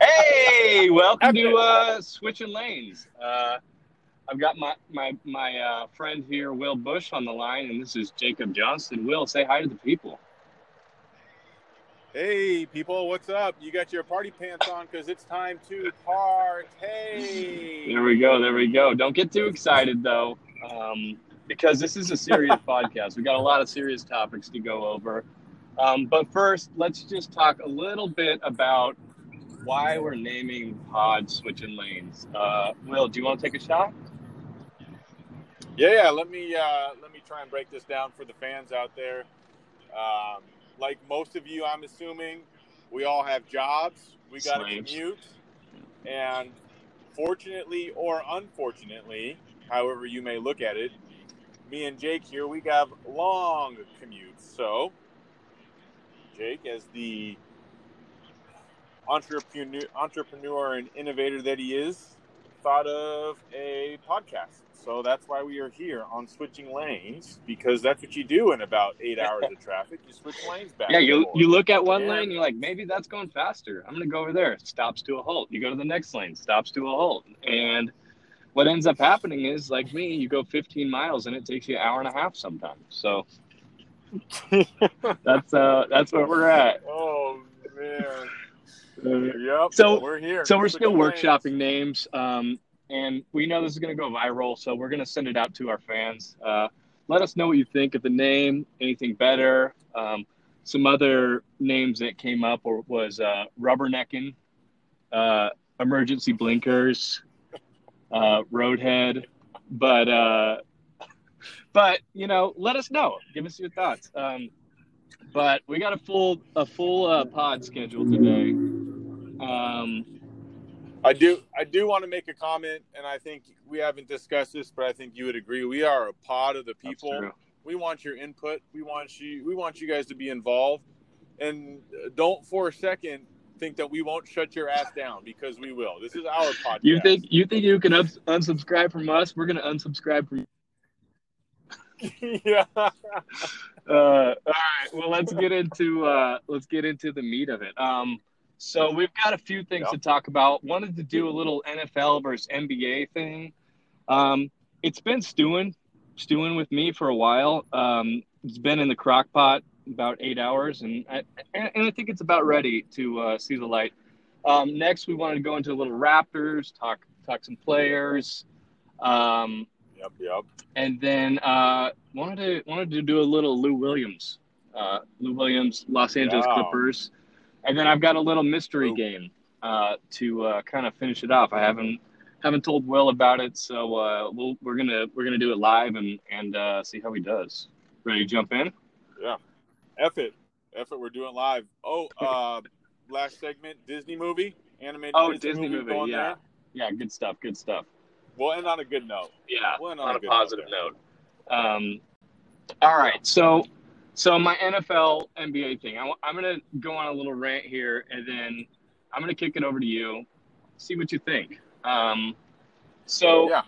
hey, welcome to uh, Switching Lanes. Uh, I've got my my my uh, friend here, Will Bush, on the line, and this is Jacob Johnston. Will, say hi to the people. Hey, people, what's up? You got your party pants on because it's time to party. There we go. There we go. Don't get too excited though, um, because this is a serious podcast. We got a lot of serious topics to go over. Um, but first, let's just talk a little bit about why we're naming pod switching lanes. Uh, Will, do you want to take a shot? Yeah, yeah. Let me uh, let me try and break this down for the fans out there. Um, like most of you, I'm assuming we all have jobs. We got to commute, and fortunately or unfortunately, however you may look at it, me and Jake here, we have long commutes. So Jake, as the entrepreneur, entrepreneur and innovator that he is, thought of a podcast. So that's why we are here on switching lanes because that's what you do in about eight hours of traffic. You switch lanes back. Yeah, you you look at one and, lane, you're like, maybe that's going faster. I'm going to go over there. Stops to a halt. You go to the next lane, stops to a halt, and what ends up happening is, like me, you go 15 miles and it takes you an hour and a half sometimes. So that's uh that's where we're at. Oh man. Uh, yep. So we're here. So we're still workshopping names, um, and we know this is going to go viral. So we're going to send it out to our fans. Uh, let us know what you think of the name. Anything better? Um, some other names that came up or was uh, rubbernecking, uh, emergency blinkers, uh, roadhead, but uh, but you know, let us know. Give us your thoughts. Um, but we got a full a full uh, pod schedule today. Um, I do I do want to make a comment, and I think we haven't discussed this, but I think you would agree. We are a pod of the people. We want your input. We want you. We want you guys to be involved, and don't for a second think that we won't shut your ass down because we will. This is our podcast. You think you think you can unsubscribe from us? We're going to unsubscribe from yeah. Uh, all right. Well, let's get into uh, let's get into the meat of it. Um, so we've got a few things yep. to talk about. Wanted to do a little NFL versus NBA thing. Um, it's been stewing, stewing with me for a while. Um, it's been in the crock pot about eight hours, and I, and I think it's about ready to uh, see the light. Um, next, we wanted to go into a little Raptors, talk talk some players. Um, Yep, yep. And then uh, wanted to wanted to do a little Lou Williams, uh, Lou Williams, Los Angeles yeah. Clippers, and then I've got a little mystery Ooh. game uh, to uh, kind of finish it off. I haven't haven't told Will about it, so uh, we'll, we're gonna we're gonna do it live and and uh, see how he does. Ready to jump in? Yeah. F it, F it. We're doing live. Oh, uh, last segment, Disney movie, animated. Oh, Disney, Disney movie. movie yeah. There. Yeah, good stuff. Good stuff. We'll end on a good note. Yeah, we'll on, on, a, positive note. note. Um, all right, so so my NFL NBA thing. I, am gonna go on a little rant here, and then I'm gonna kick it over to you. See what you think. Um, so yeah,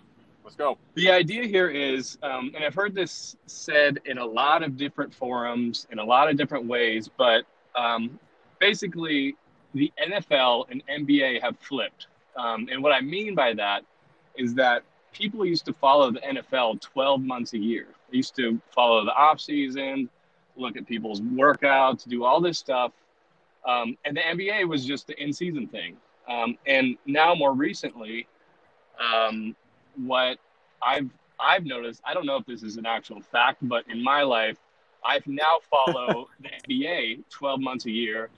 let's go. The idea here is, um, and I've heard this said in a lot of different forums in a lot of different ways, but um, basically the NFL and NBA have flipped. Um, and what I mean by that is that people used to follow the NFL 12 months a year. They used to follow the off season, look at people's workouts, do all this stuff. Um, and the NBA was just the in season thing. Um, and now, more recently, um, what I've I've noticed, I don't know if this is an actual fact, but in my life, I've now follow the NBA 12 months a year,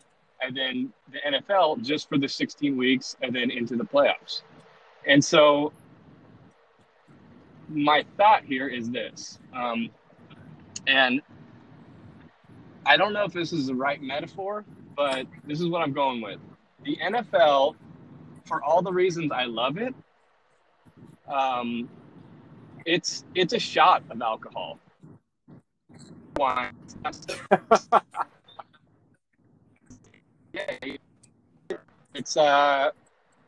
and then the NFL just for the 16 weeks, and then into the playoffs. And so my thought here is this, um, and I don't know if this is the right metaphor, but this is what I'm going with. The NFL, for all the reasons I love it, um, it's it's a shot of alcohol. Wine. it's a, uh,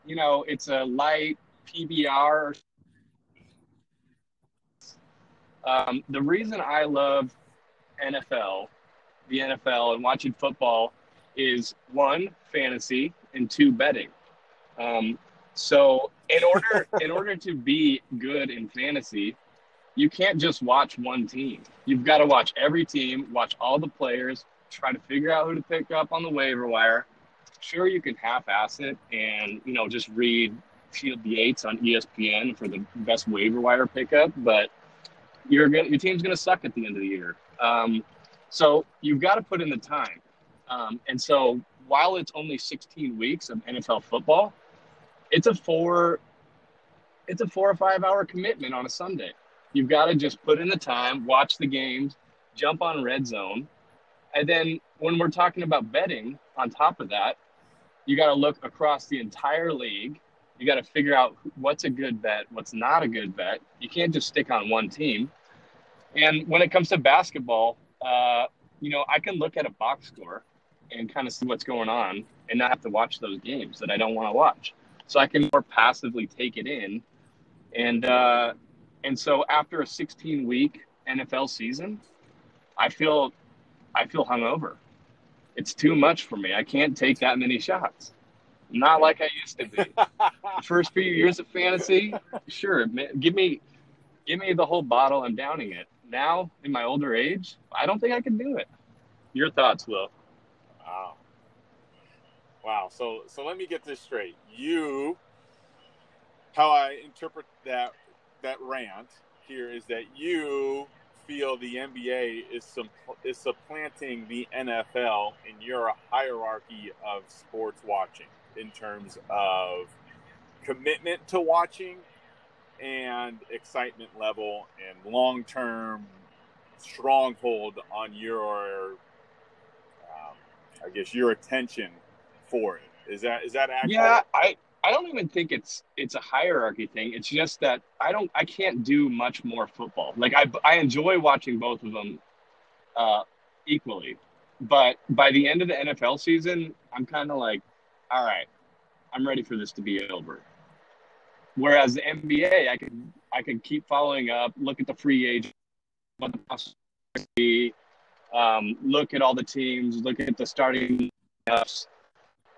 you know, it's a light PBR um, the reason I love NFL, the NFL, and watching football is one fantasy and two betting. Um, so in order in order to be good in fantasy, you can't just watch one team. You've got to watch every team, watch all the players, try to figure out who to pick up on the waiver wire. Sure, you can half-ass it and you know just read Field Yates on ESPN for the best waiver wire pickup, but you're gonna, your team's going to suck at the end of the year. Um, so you've got to put in the time. Um, and so while it's only 16 weeks of NFL football, it's a four it's a four or five hour commitment on a Sunday. You've got to just put in the time, watch the games, jump on red zone. And then when we're talking about betting on top of that, you got to look across the entire league. You got to figure out what's a good bet, what's not a good bet. You can't just stick on one team. And when it comes to basketball, uh, you know, I can look at a box score and kind of see what's going on and not have to watch those games that I don't want to watch. So I can more passively take it in. And uh, and so after a 16 week NFL season, I feel I feel hungover. It's too much for me. I can't take that many shots. Not like I used to be. the first few years of fantasy, sure, give me give me the whole bottle. I'm downing it. Now, in my older age, I don't think I can do it. Your thoughts, Will? Wow. Wow. So so let me get this straight. You how I interpret that that rant here is that you feel the NBA is some is supplanting the NFL in your hierarchy of sports watching in terms of commitment to watching and excitement level and long term stronghold on your um, I guess your attention for it. Is that is that accurate? Yeah, I I don't even think it's it's a hierarchy thing. It's just that I don't I can't do much more football. Like I I enjoy watching both of them uh, equally, but by the end of the NFL season, I'm kind of like, all right, I'm ready for this to be over. Whereas the NBA, I can I can keep following up, look at the free agent, what the um, look at all the teams, look at the starting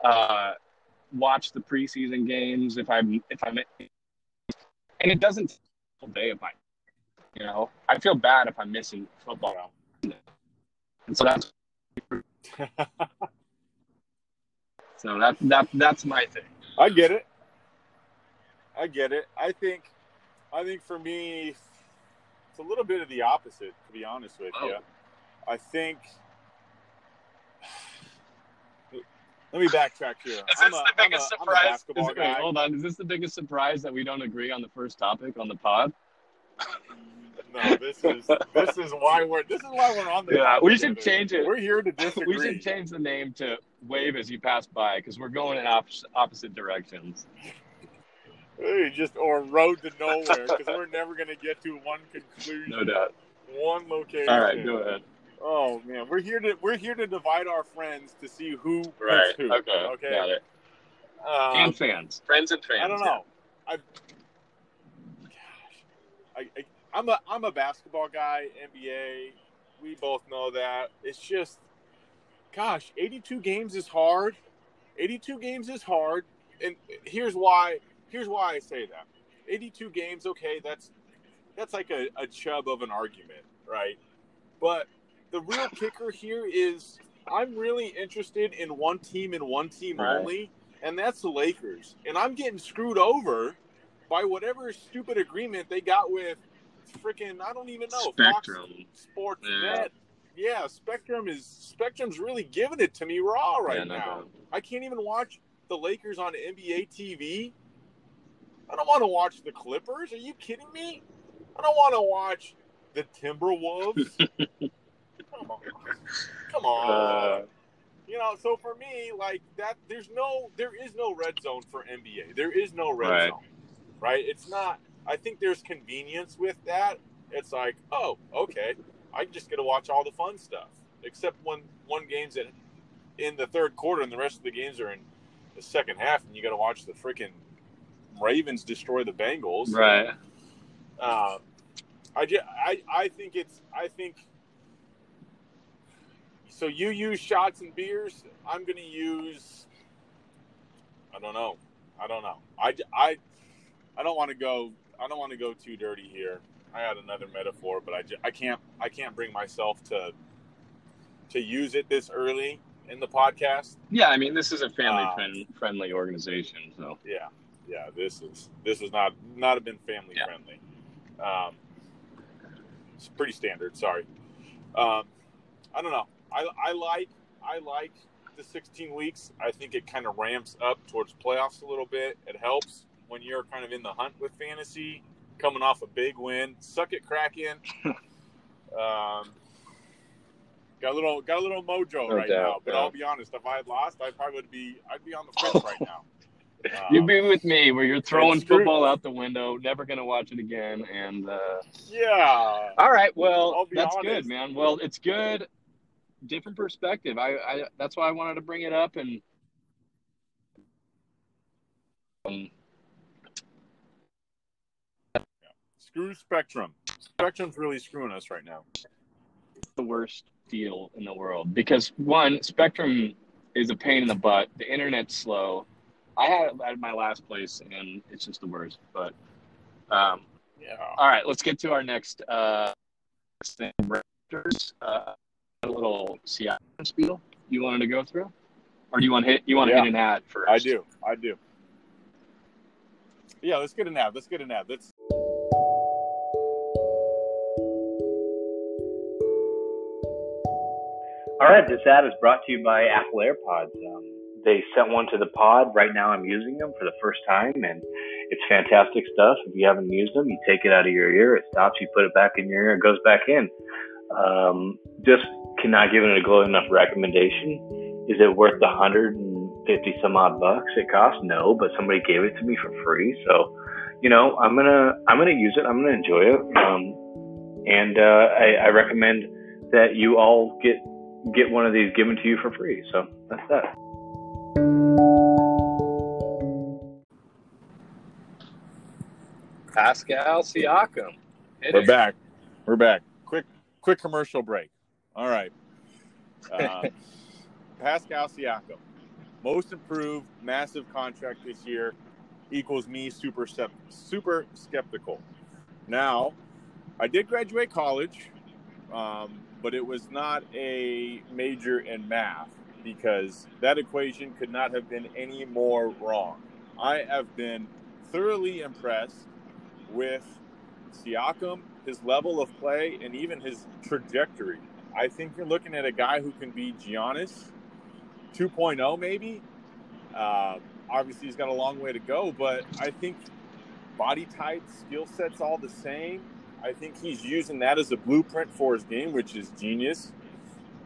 uh, watch the preseason games if I'm if I'm and it doesn't all day of my, you know I feel bad if I'm missing football and so that's so that that that's my thing. I get it. I get it. I think I think for me it's a little bit of the opposite to be honest with oh. you. I think let me backtrack here. Is this I'm the biggest I'm a, surprise? I'm a is, wait, hold on. Is this the biggest surprise that we don't agree on the first topic on the pod? no, this is this is why we're this is why we're on the. Yeah, we should change it. We're here to disagree. We should change the name to "Wave as you pass by" because we're going in opposite, opposite directions. Hey, just or road to nowhere because we're never going to get to one conclusion. No doubt. One location. All right, go ahead. Oh man, we're here to we're here to divide our friends to see who right. who. Okay, okay, got it. Um, and fans, friends and fans. I don't know. I, gosh, I, I I'm a I'm a basketball guy. NBA, we both know that. It's just, gosh, 82 games is hard. 82 games is hard, and here's why. Here's why I say that. 82 games, okay, that's that's like a, a chub of an argument, right? But the real kicker here is I'm really interested in one team and one team right. only, and that's the Lakers. And I'm getting screwed over by whatever stupid agreement they got with freaking I don't even know Spectrum Fox Sports yeah. Net. Yeah, Spectrum is Spectrum's really giving it to me raw right yeah, now. No I can't even watch the Lakers on NBA TV. I don't want to watch the Clippers. Are you kidding me? I don't want to watch the Timberwolves. Come on. Come on. Uh, you know, so for me, like that, there's no, there is no red zone for NBA. There is no red right. zone, right? It's not. I think there's convenience with that. It's like, oh, okay, I just get to watch all the fun stuff, except when one game's in in the third quarter and the rest of the games are in the second half, and you got to watch the freaking Ravens destroy the Bengals. Right. Uh, I, just, I I think it's I think so you use shots and beers. I'm going to use. I don't know. I don't know. I, I, I don't want to go. I don't want to go too dirty here. I had another metaphor, but I, just, I can't. I can't bring myself to to use it this early in the podcast. Yeah, I mean, this is a family um, friend, friendly organization, so yeah, yeah. This is this is not not have been family yeah. friendly. Um, it's pretty standard. Sorry. Um, I don't know. I, I like I like the 16 weeks. I think it kind of ramps up towards playoffs a little bit. It helps when you're kind of in the hunt with fantasy, coming off a big win. Suck it, Kraken. um, got a little got a little mojo no right doubt, now. But I'll be honest, if I had lost, I probably would be I'd be on the fence right now. Um, You'd be with me where you're throwing football out the window, never going to watch it again. And uh, yeah. All right. Well, that's honest. good, man. Well, it's good. Different perspective. I, I that's why I wanted to bring it up and. Um, Screw Spectrum. Spectrum's really screwing us right now. The worst deal in the world because one, Spectrum is a pain in the butt. The internet's slow I had it at my last place, and it's just the worst. But um, yeah. All right, let's get to our next uh, thing. Raptors, uh, a little Seattle spiel you wanted to go through, or do you want to hit? You want to yeah. hit an ad first? I do. I do. Yeah, let's get an ad. Let's get an ad. Let's. All right, this ad is brought to you by Apple AirPods. Um, they sent one to the pod. Right now, I'm using them for the first time, and it's fantastic stuff. If you haven't used them, you take it out of your ear, it stops, you put it back in your ear, it goes back in. Um, just cannot give it a glowing enough recommendation. Is it worth the hundred and fifty some odd bucks it costs? No, but somebody gave it to me for free, so you know I'm gonna I'm gonna use it. I'm gonna enjoy it, um, and uh, I, I recommend that you all get get one of these given to you for free. So that's that. Pascal Siakam. Hit We're it. back. We're back. Quick, quick commercial break. All right. Uh, Pascal Siakam, most improved, massive contract this year, equals me super super skeptical. Now, I did graduate college, um, but it was not a major in math because that equation could not have been any more wrong. I have been thoroughly impressed with Siakam, his level of play, and even his trajectory. I think you're looking at a guy who can be Giannis 2.0, maybe. Uh, obviously, he's got a long way to go, but I think body type, skill set's all the same. I think he's using that as a blueprint for his game, which is genius.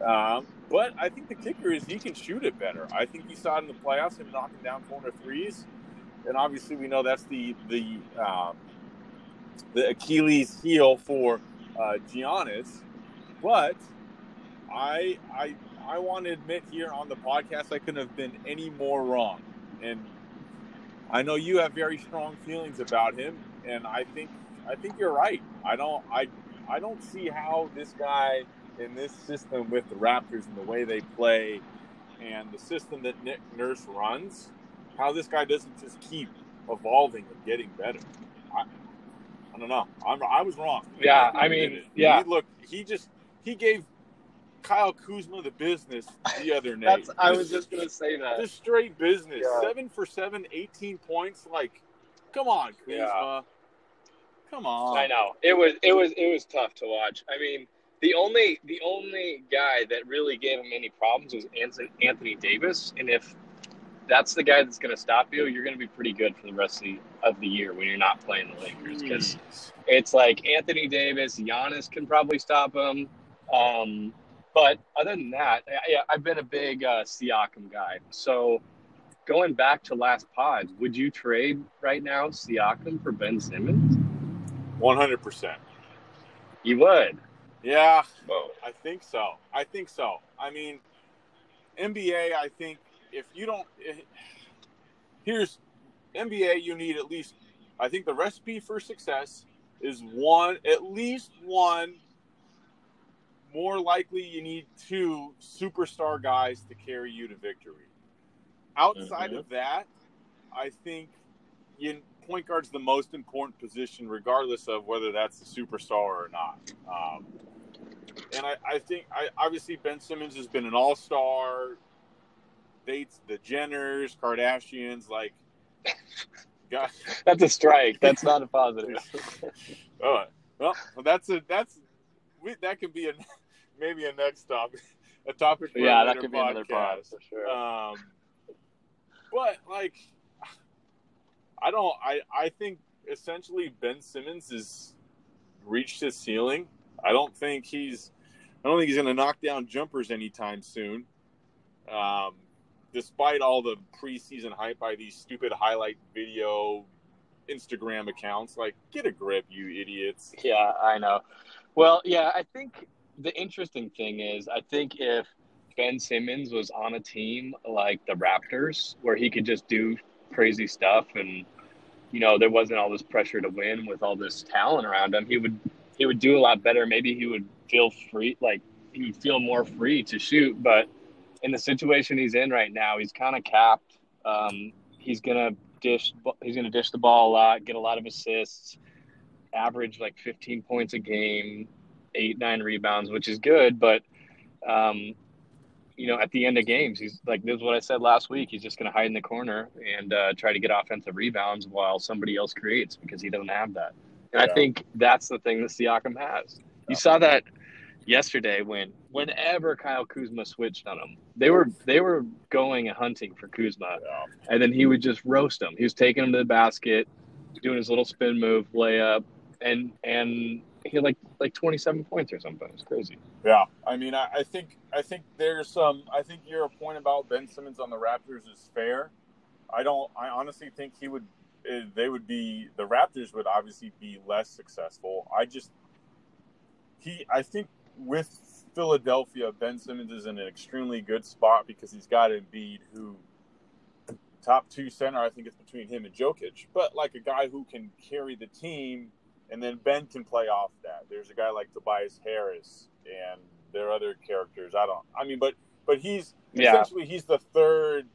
Um, but I think the kicker is he can shoot it better. I think you saw it in the playoffs, him knocking down corner threes, and obviously we know that's the the um, the Achilles heel for uh, Giannis. But I I I want to admit here on the podcast I couldn't have been any more wrong, and I know you have very strong feelings about him, and I think I think you're right. I don't I I don't see how this guy in this system with the Raptors and the way they play and the system that Nick Nurse runs, how this guy doesn't just keep evolving and getting better. I, I don't know. I'm, i was wrong. Yeah, I mean, yeah. He, look, he just he gave Kyle Kuzma the business the other night. I was just gonna say that. Just straight business. Yeah. Seven for seven, 18 points. Like, come on, Kuzma. Yeah. Come on. I know. It was it was it was tough to watch. I mean, the only the only guy that really gave him any problems was Anthony Davis, and if that's the guy that's going to stop you, you're going to be pretty good for the rest of the, of the year when you're not playing the Lakers because it's like Anthony Davis, Giannis can probably stop him. Um, but other than that, I, I've been a big uh, Siakam guy. So going back to last pod, would you trade right now Siakam for Ben Simmons? One hundred percent. You would. Yeah, Whoa. I think so. I think so. I mean, NBA. I think if you don't, eh, here's NBA. You need at least. I think the recipe for success is one, at least one more likely you need two superstar guys to carry you to victory. Outside mm-hmm. of that, I think you, point guard's the most important position, regardless of whether that's a superstar or not. Um, and I, I think I, obviously Ben Simmons has been an all star. Dates the Jenners, Kardashians, like. Gosh. That's a strike. That's not a positive. oh, well, that's a that's we, that could be a maybe a next topic, a topic. For yeah, that could podcast. be another podcast for sure. Um, but like, I don't. I I think essentially Ben Simmons has reached his ceiling. I don't think he's. I don't think he's going to knock down jumpers anytime soon. Um, despite all the preseason hype by these stupid highlight video Instagram accounts, like get a grip, you idiots. Yeah, I know. Well, yeah, I think the interesting thing is, I think if Ben Simmons was on a team like the Raptors, where he could just do crazy stuff and you know there wasn't all this pressure to win with all this talent around him, he would he would do a lot better. Maybe he would feel free, like he would feel more free to shoot. But in the situation he's in right now, he's kind of capped. Um, he's gonna dish. He's gonna dish the ball a lot, get a lot of assists, average like 15 points a game, eight nine rebounds, which is good. But um, you know, at the end of games, he's like this is what I said last week. He's just going to hide in the corner and uh, try to get offensive rebounds while somebody else creates because he doesn't have that. And yeah. I think that's the thing that Siakam has. You saw that yesterday when whenever Kyle Kuzma switched on him, they were they were going and hunting for Kuzma, yeah. and then he would just roast him. He was taking him to the basket, doing his little spin move, layup, and and he had like like 27 points or something. It's crazy. Yeah, I mean, I, I, think I think there's some. I think your point about Ben Simmons on the Raptors is fair. I don't. I honestly think he would. Eh, they would be the Raptors would obviously be less successful. I just he. I think with Philadelphia, Ben Simmons is in an extremely good spot because he's got Embiid, who top two center. I think it's between him and Jokic, but like a guy who can carry the team and then Ben can play off that. There's a guy like Tobias Harris, and there are other characters. I don't. I mean, but but he's yeah. essentially he's the third.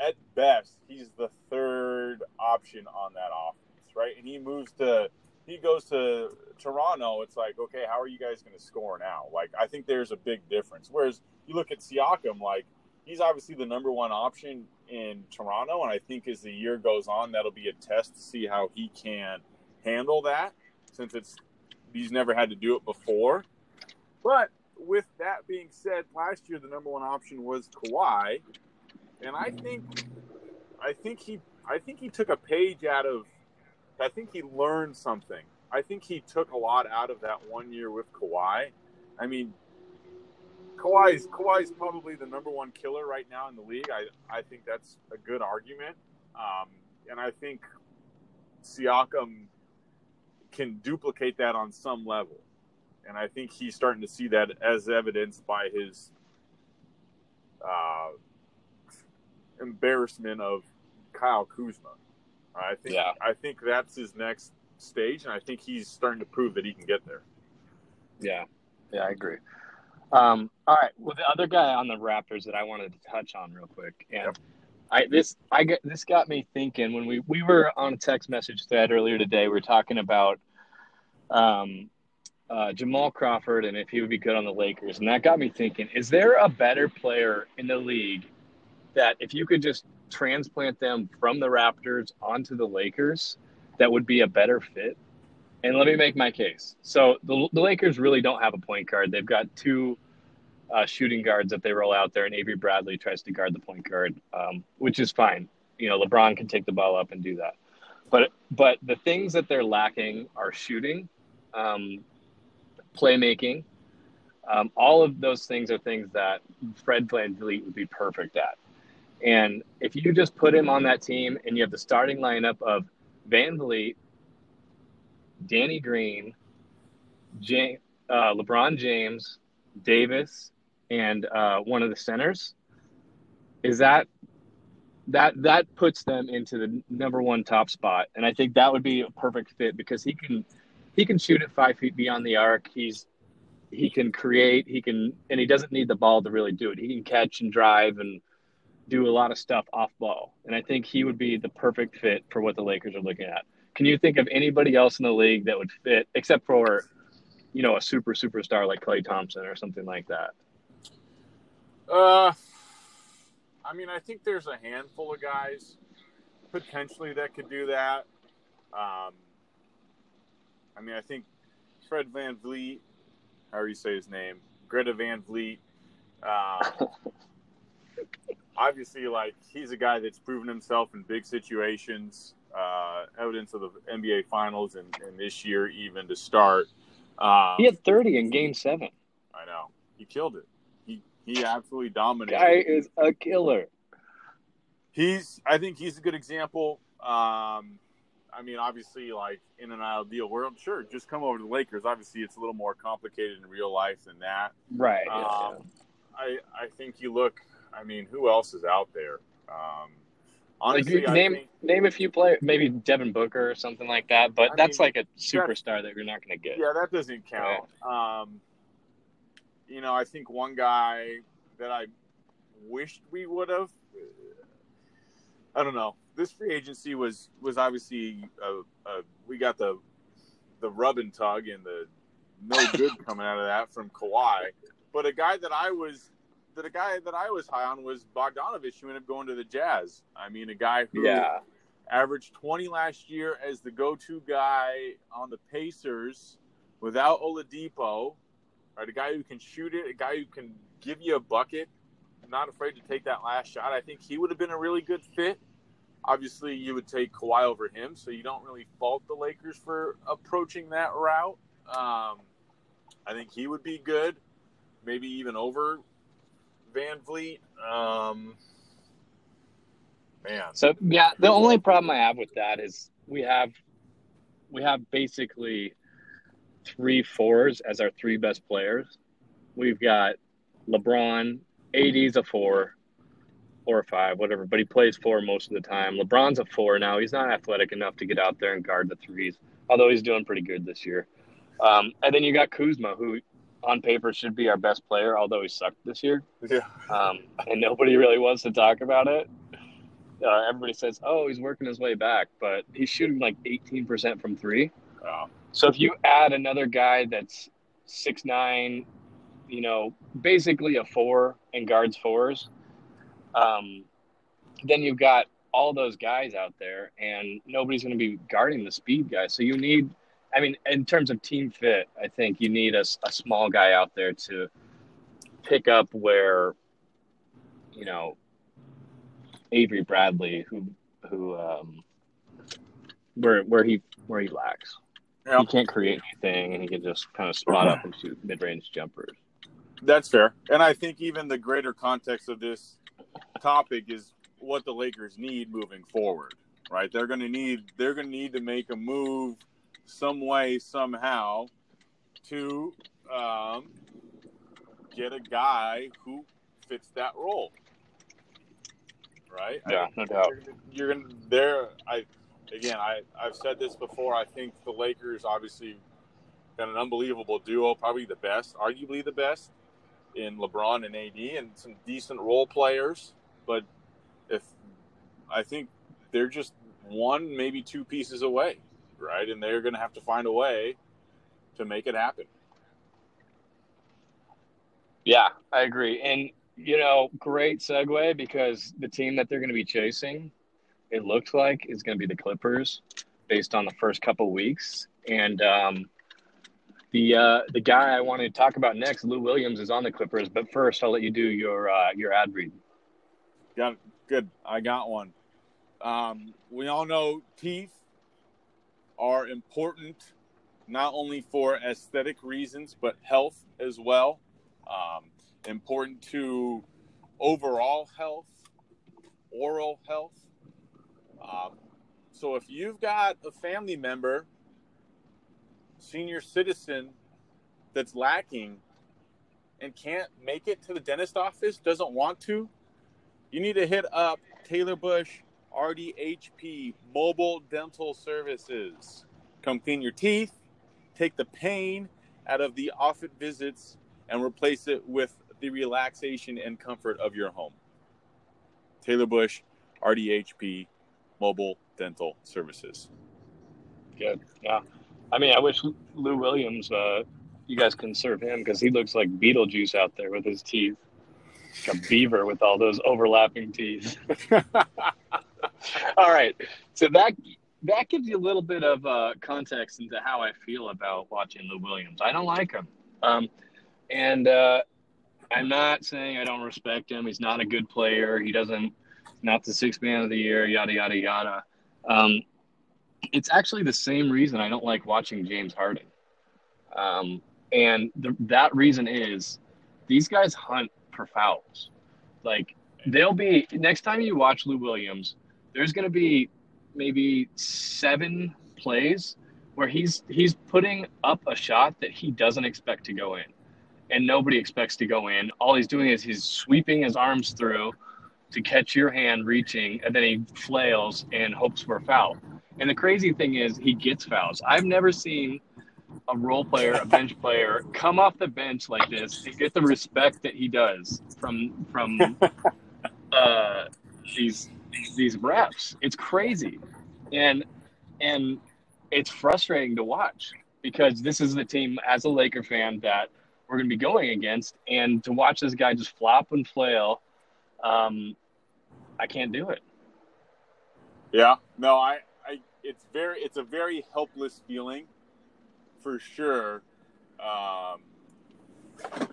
At best, he's the third option on that offense, right? And he moves to he goes to Toronto. It's like, okay, how are you guys going to score now? Like, I think there's a big difference. Whereas you look at Siakam, like he's obviously the number one option in Toronto, and I think as the year goes on, that'll be a test to see how he can handle that since it's he's never had to do it before. But with that being said, last year the number one option was Kawhi, and I think I think he I think he took a page out of I think he learned something. I think he took a lot out of that one year with Kawhi. I mean, Kawhi's Kawhi's probably the number one killer right now in the league. I I think that's a good argument, um, and I think Siakam can duplicate that on some level. And I think he's starting to see that as evidenced by his uh, embarrassment of Kyle Kuzma. I think yeah. I think that's his next stage, and I think he's starting to prove that he can get there. Yeah, yeah, I agree. Um, all right, well, the other guy on the Raptors that I wanted to touch on real quick, and yep. I this I get this got me thinking when we we were on a text message thread earlier today. We are talking about um, uh, Jamal Crawford and if he would be good on the Lakers, and that got me thinking: Is there a better player in the league that if you could just transplant them from the Raptors onto the Lakers, that would be a better fit? And let me make my case. So the, the Lakers really don't have a point guard. They've got two uh, shooting guards that they roll out there, and Avery Bradley tries to guard the point guard, um, which is fine. You know, LeBron can take the ball up and do that. But but the things that they're lacking are shooting, um, playmaking. Um, all of those things are things that Fred VanVleet would be perfect at. And if you just put him on that team and you have the starting lineup of VanVleet, Danny Green, uh, LeBron James, Davis, and uh, one of the centers, is that that that puts them into the number one top spot, and I think that would be a perfect fit because he can he can shoot at five feet beyond the arc. He's he can create, he can, and he doesn't need the ball to really do it. He can catch and drive and do a lot of stuff off ball. And I think he would be the perfect fit for what the Lakers are looking at. Can you think of anybody else in the league that would fit, except for, you know, a super superstar like Klay Thompson or something like that? Uh, I mean, I think there's a handful of guys potentially that could do that. Um, I mean, I think Fred VanVleet, however you say his name, Greta Van Fleet. Uh, obviously, like he's a guy that's proven himself in big situations. Uh, evidence of the NBA Finals and, and, this year even to start. Um, he had 30 in Game Seven. I know he killed it. He absolutely dominated. Guy is a killer. He's. I think he's a good example. Um, I mean, obviously, like in an ideal world, sure, just come over to the Lakers. Obviously, it's a little more complicated in real life than that. Right. Um, yeah. I I think you look I mean, who else is out there? Um, honestly, like name think, name a few players, maybe Devin Booker or something like that. But I that's mean, like a superstar that you're not going to get. Yeah, that doesn't count. Right. Um, you know, I think one guy that I wished we would have. I don't know. This free agency was was obviously a, a, we got the the rub and tug and the no good coming out of that from Kawhi. But a guy that I was the guy that I was high on was Bogdanovich, who ended up going to the Jazz. I mean, a guy who yeah. averaged 20 last year as the go-to guy on the Pacers without Oladipo, right? A guy who can shoot it, a guy who can give you a bucket, not afraid to take that last shot. I think he would have been a really good fit. Obviously, you would take Kawhi over him, so you don't really fault the Lakers for approaching that route. Um, I think he would be good, maybe even over VanVleet. Um, man. So yeah, the only problem I have with that is we have we have basically three fours as our three best players. We've got LeBron, AD's a four or a five, whatever, but he plays four most of the time. LeBron's a four now. He's not athletic enough to get out there and guard the threes, although he's doing pretty good this year. Um, and then you got Kuzma, who on paper should be our best player, although he sucked this year. Yeah. Um, and nobody really wants to talk about it. Uh, everybody says, "Oh, he's working his way back," but he's shooting like 18% from three. Wow. So if you add another guy that's six nine, you know, basically a four and guards fours, um, then you've got all those guys out there, and nobody's going to be guarding the speed guys. So you need I mean, in terms of team fit, I think you need a, a small guy out there to pick up where, you know, Avery Bradley, who who um, where where he where he lacks. Yep. He can't create anything, and he can just kind of spot up and shoot mid range jumpers. That's fair, and I think even the greater context of this topic is what the Lakers need moving forward. Right? They're going to need they're going to need to make a move some way, somehow, to um, get a guy who fits that role. Right? Yeah, no doubt. You're gonna there. I again, I I've said this before. I think the Lakers obviously got an unbelievable duo, probably the best, arguably the best in LeBron and AD, and some decent role players. But if I think they're just one, maybe two pieces away right? And they're going to have to find a way to make it happen. Yeah, I agree. And, you know, great segue because the team that they're going to be chasing, it looks like, is going to be the Clippers based on the first couple weeks. And um, the uh, the guy I wanted to talk about next, Lou Williams, is on the Clippers. But first, I'll let you do your uh, your ad read. Got good. I got one. Um, we all know teeth are important not only for aesthetic reasons but health as well. Um, important to overall health, oral health. Um, so if you've got a family member, senior citizen that's lacking and can't make it to the dentist office, doesn't want to, you need to hit up Taylor Bush RDHP Mobile Dental Services. Come clean your teeth, take the pain out of the office visits and replace it with the relaxation and comfort of your home. Taylor Bush, RDHP, Mobile Dental Services. Good. Yeah. I mean, I wish Lou Williams, uh, you guys can serve him because he looks like Beetlejuice out there with his teeth. Like a beaver with all those overlapping teeth. all right. So that that gives you a little bit of uh, context into how I feel about watching Lou Williams. I don't like him. Um, and uh, I'm not saying I don't respect him. He's not a good player. He doesn't, not the sixth man of the year, yada, yada, yada. Um, it's actually the same reason I don't like watching James Harden. Um, and the, that reason is these guys hunt for fouls. Like they'll be next time you watch Lou Williams, there's going to be maybe seven plays where he's he's putting up a shot that he doesn't expect to go in, and nobody expects to go in. All he's doing is he's sweeping his arms through to catch your hand reaching, and then he flails and hopes for a foul. And the crazy thing is, he gets fouls. I've never seen a role player, a bench player, come off the bench like this and get the respect that he does from from uh, these these refs. It's crazy, and and it's frustrating to watch because this is the team as a Laker fan that we're going to be going against, and to watch this guy just flop and flail, um, I can't do it. Yeah, no, I, I, it's very, it's a very helpless feeling, for sure. Um,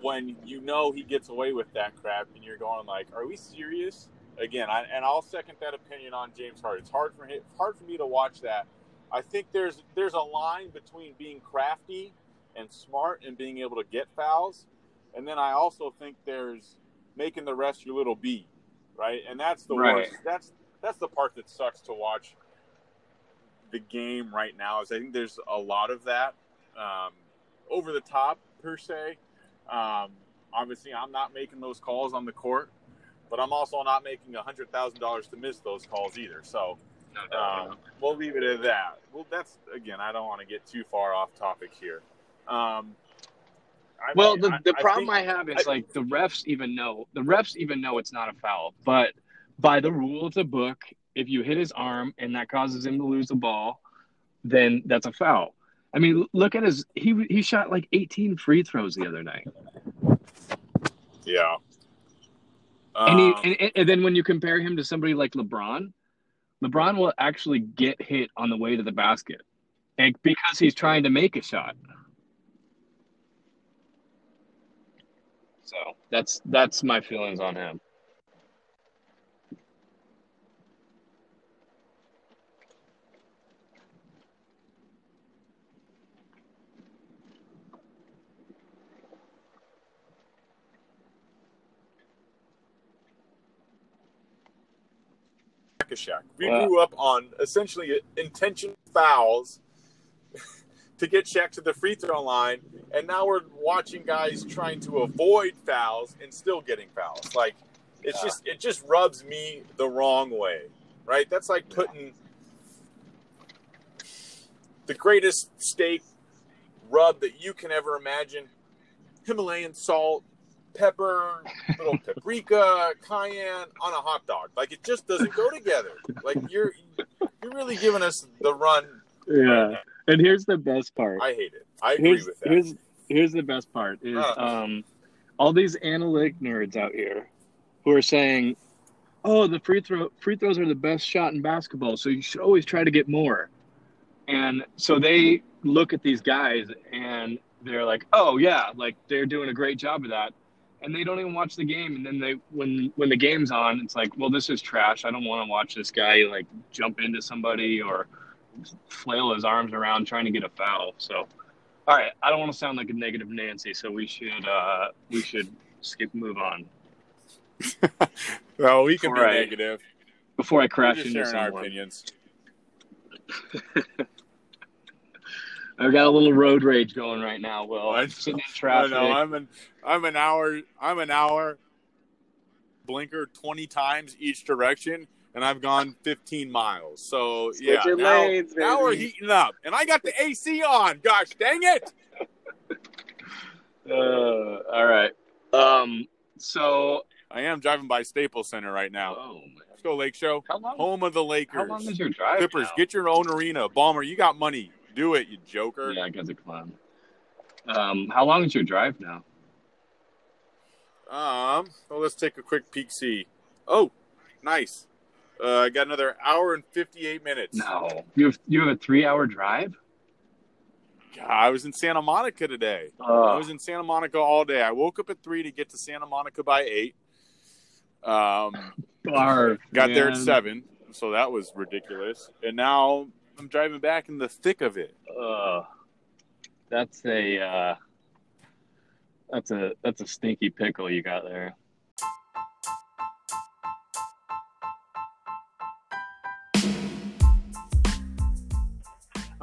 when you know he gets away with that crap, and you're going like, "Are we serious?" again, I, and I'll second that opinion on James Hart. It's hard for him, hard for me to watch that. I think there's there's a line between being crafty and smart and being able to get fouls, and then I also think there's making the rest your little bee, right? And that's the right. worst. That's that's the part that sucks to watch the game right now. Is I think there's a lot of that um, over the top per se. Um, obviously, I'm not making those calls on the court but I'm also not making a hundred thousand dollars to miss those calls either. So um, we'll leave it at that. Well, that's again, I don't want to get too far off topic here. Um, I well, mean, the, the I, problem I, think, I have is like the refs even know the refs even know it's not a foul, but by the rule of the book, if you hit his arm and that causes him to lose the ball, then that's a foul. I mean, look at his he he shot like 18 free throws the other night. Yeah. And, he, um, and, and then when you compare him to somebody like LeBron, LeBron will actually get hit on the way to the basket, and because he's trying to make a shot. So that's that's my feelings on him. Shaq. We grew up on essentially intentional fouls to get Shaq to the free throw line, and now we're watching guys trying to avoid fouls and still getting fouls. Like it's yeah. just it just rubs me the wrong way, right? That's like putting the greatest steak rub that you can ever imagine, Himalayan salt, pepper, little paprika, cayenne on a hot dog. Like it just doesn't go together. Like you're you're really giving us the run. Yeah. Right and here's the best part. I hate it. I agree here's, with that. Here's here's the best part is uh. um all these analytic nerds out here who are saying, "Oh, the free throw free throws are the best shot in basketball, so you should always try to get more." And so they look at these guys and they're like, "Oh yeah, like they're doing a great job of that." and they don't even watch the game. And then they, when when the game's on, it's like, well, this is trash. I don't want to watch this guy like jump into somebody or flail his arms around trying to get a foul. So, all right, I don't want to sound like a negative Nancy, so we should uh, we should skip move on. well, we can before be I, negative before I crash into someone. our opinions. I've got a little road rage going right now. Will I'm sitting in traffic. I know. I'm an I'm an hour. I'm an hour. Blinker twenty times each direction, and I've gone 15 miles. So Switch yeah, now, lanes, now we're heating up, and I got the AC on. Gosh dang it! Uh, all right. Um. So I am driving by Staples Center right now. Oh man. Let's go Lake Show. How long? Home of the Lakers. How long is your drive? Clippers, now? get your own arena. Ballmer, you got money. Do it, you joker. Yeah, I got a clown. Um, how long is your drive now? Um, well, let's take a quick peek. See. Oh, nice. Uh, I got another hour and fifty-eight minutes. No, you have you have a three-hour drive. God, I was in Santa Monica today. I Oh, was in Santa Monica all day. I woke up at three to get to Santa Monica by eight. Um, barf, got there at seven, so that was ridiculous. And now I'm driving back in the thick of it. Ugh. that's a uh, that's a that's a stinky pickle you got there.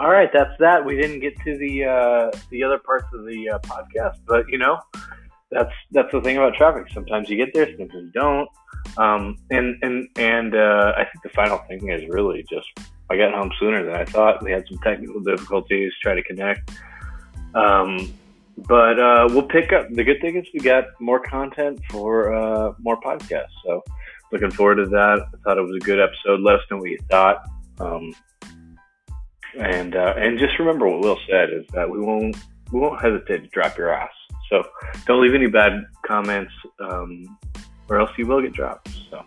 All right, that's that. We didn't get to the uh, the other parts of the uh, podcast, but you know, that's that's the thing about traffic. Sometimes you get there, sometimes you don't. Um, and and and uh, I think the final thing is really just I got home sooner than I thought. We had some technical difficulties trying to connect, um, but uh, we'll pick up. The good thing is we got more content for uh, more podcasts. So looking forward to that. I thought it was a good episode. Let us know what you thought. Um, and uh, and just remember what Will said is that we won't we won't hesitate to drop your ass. So don't leave any bad comments, um, or else you will get dropped. So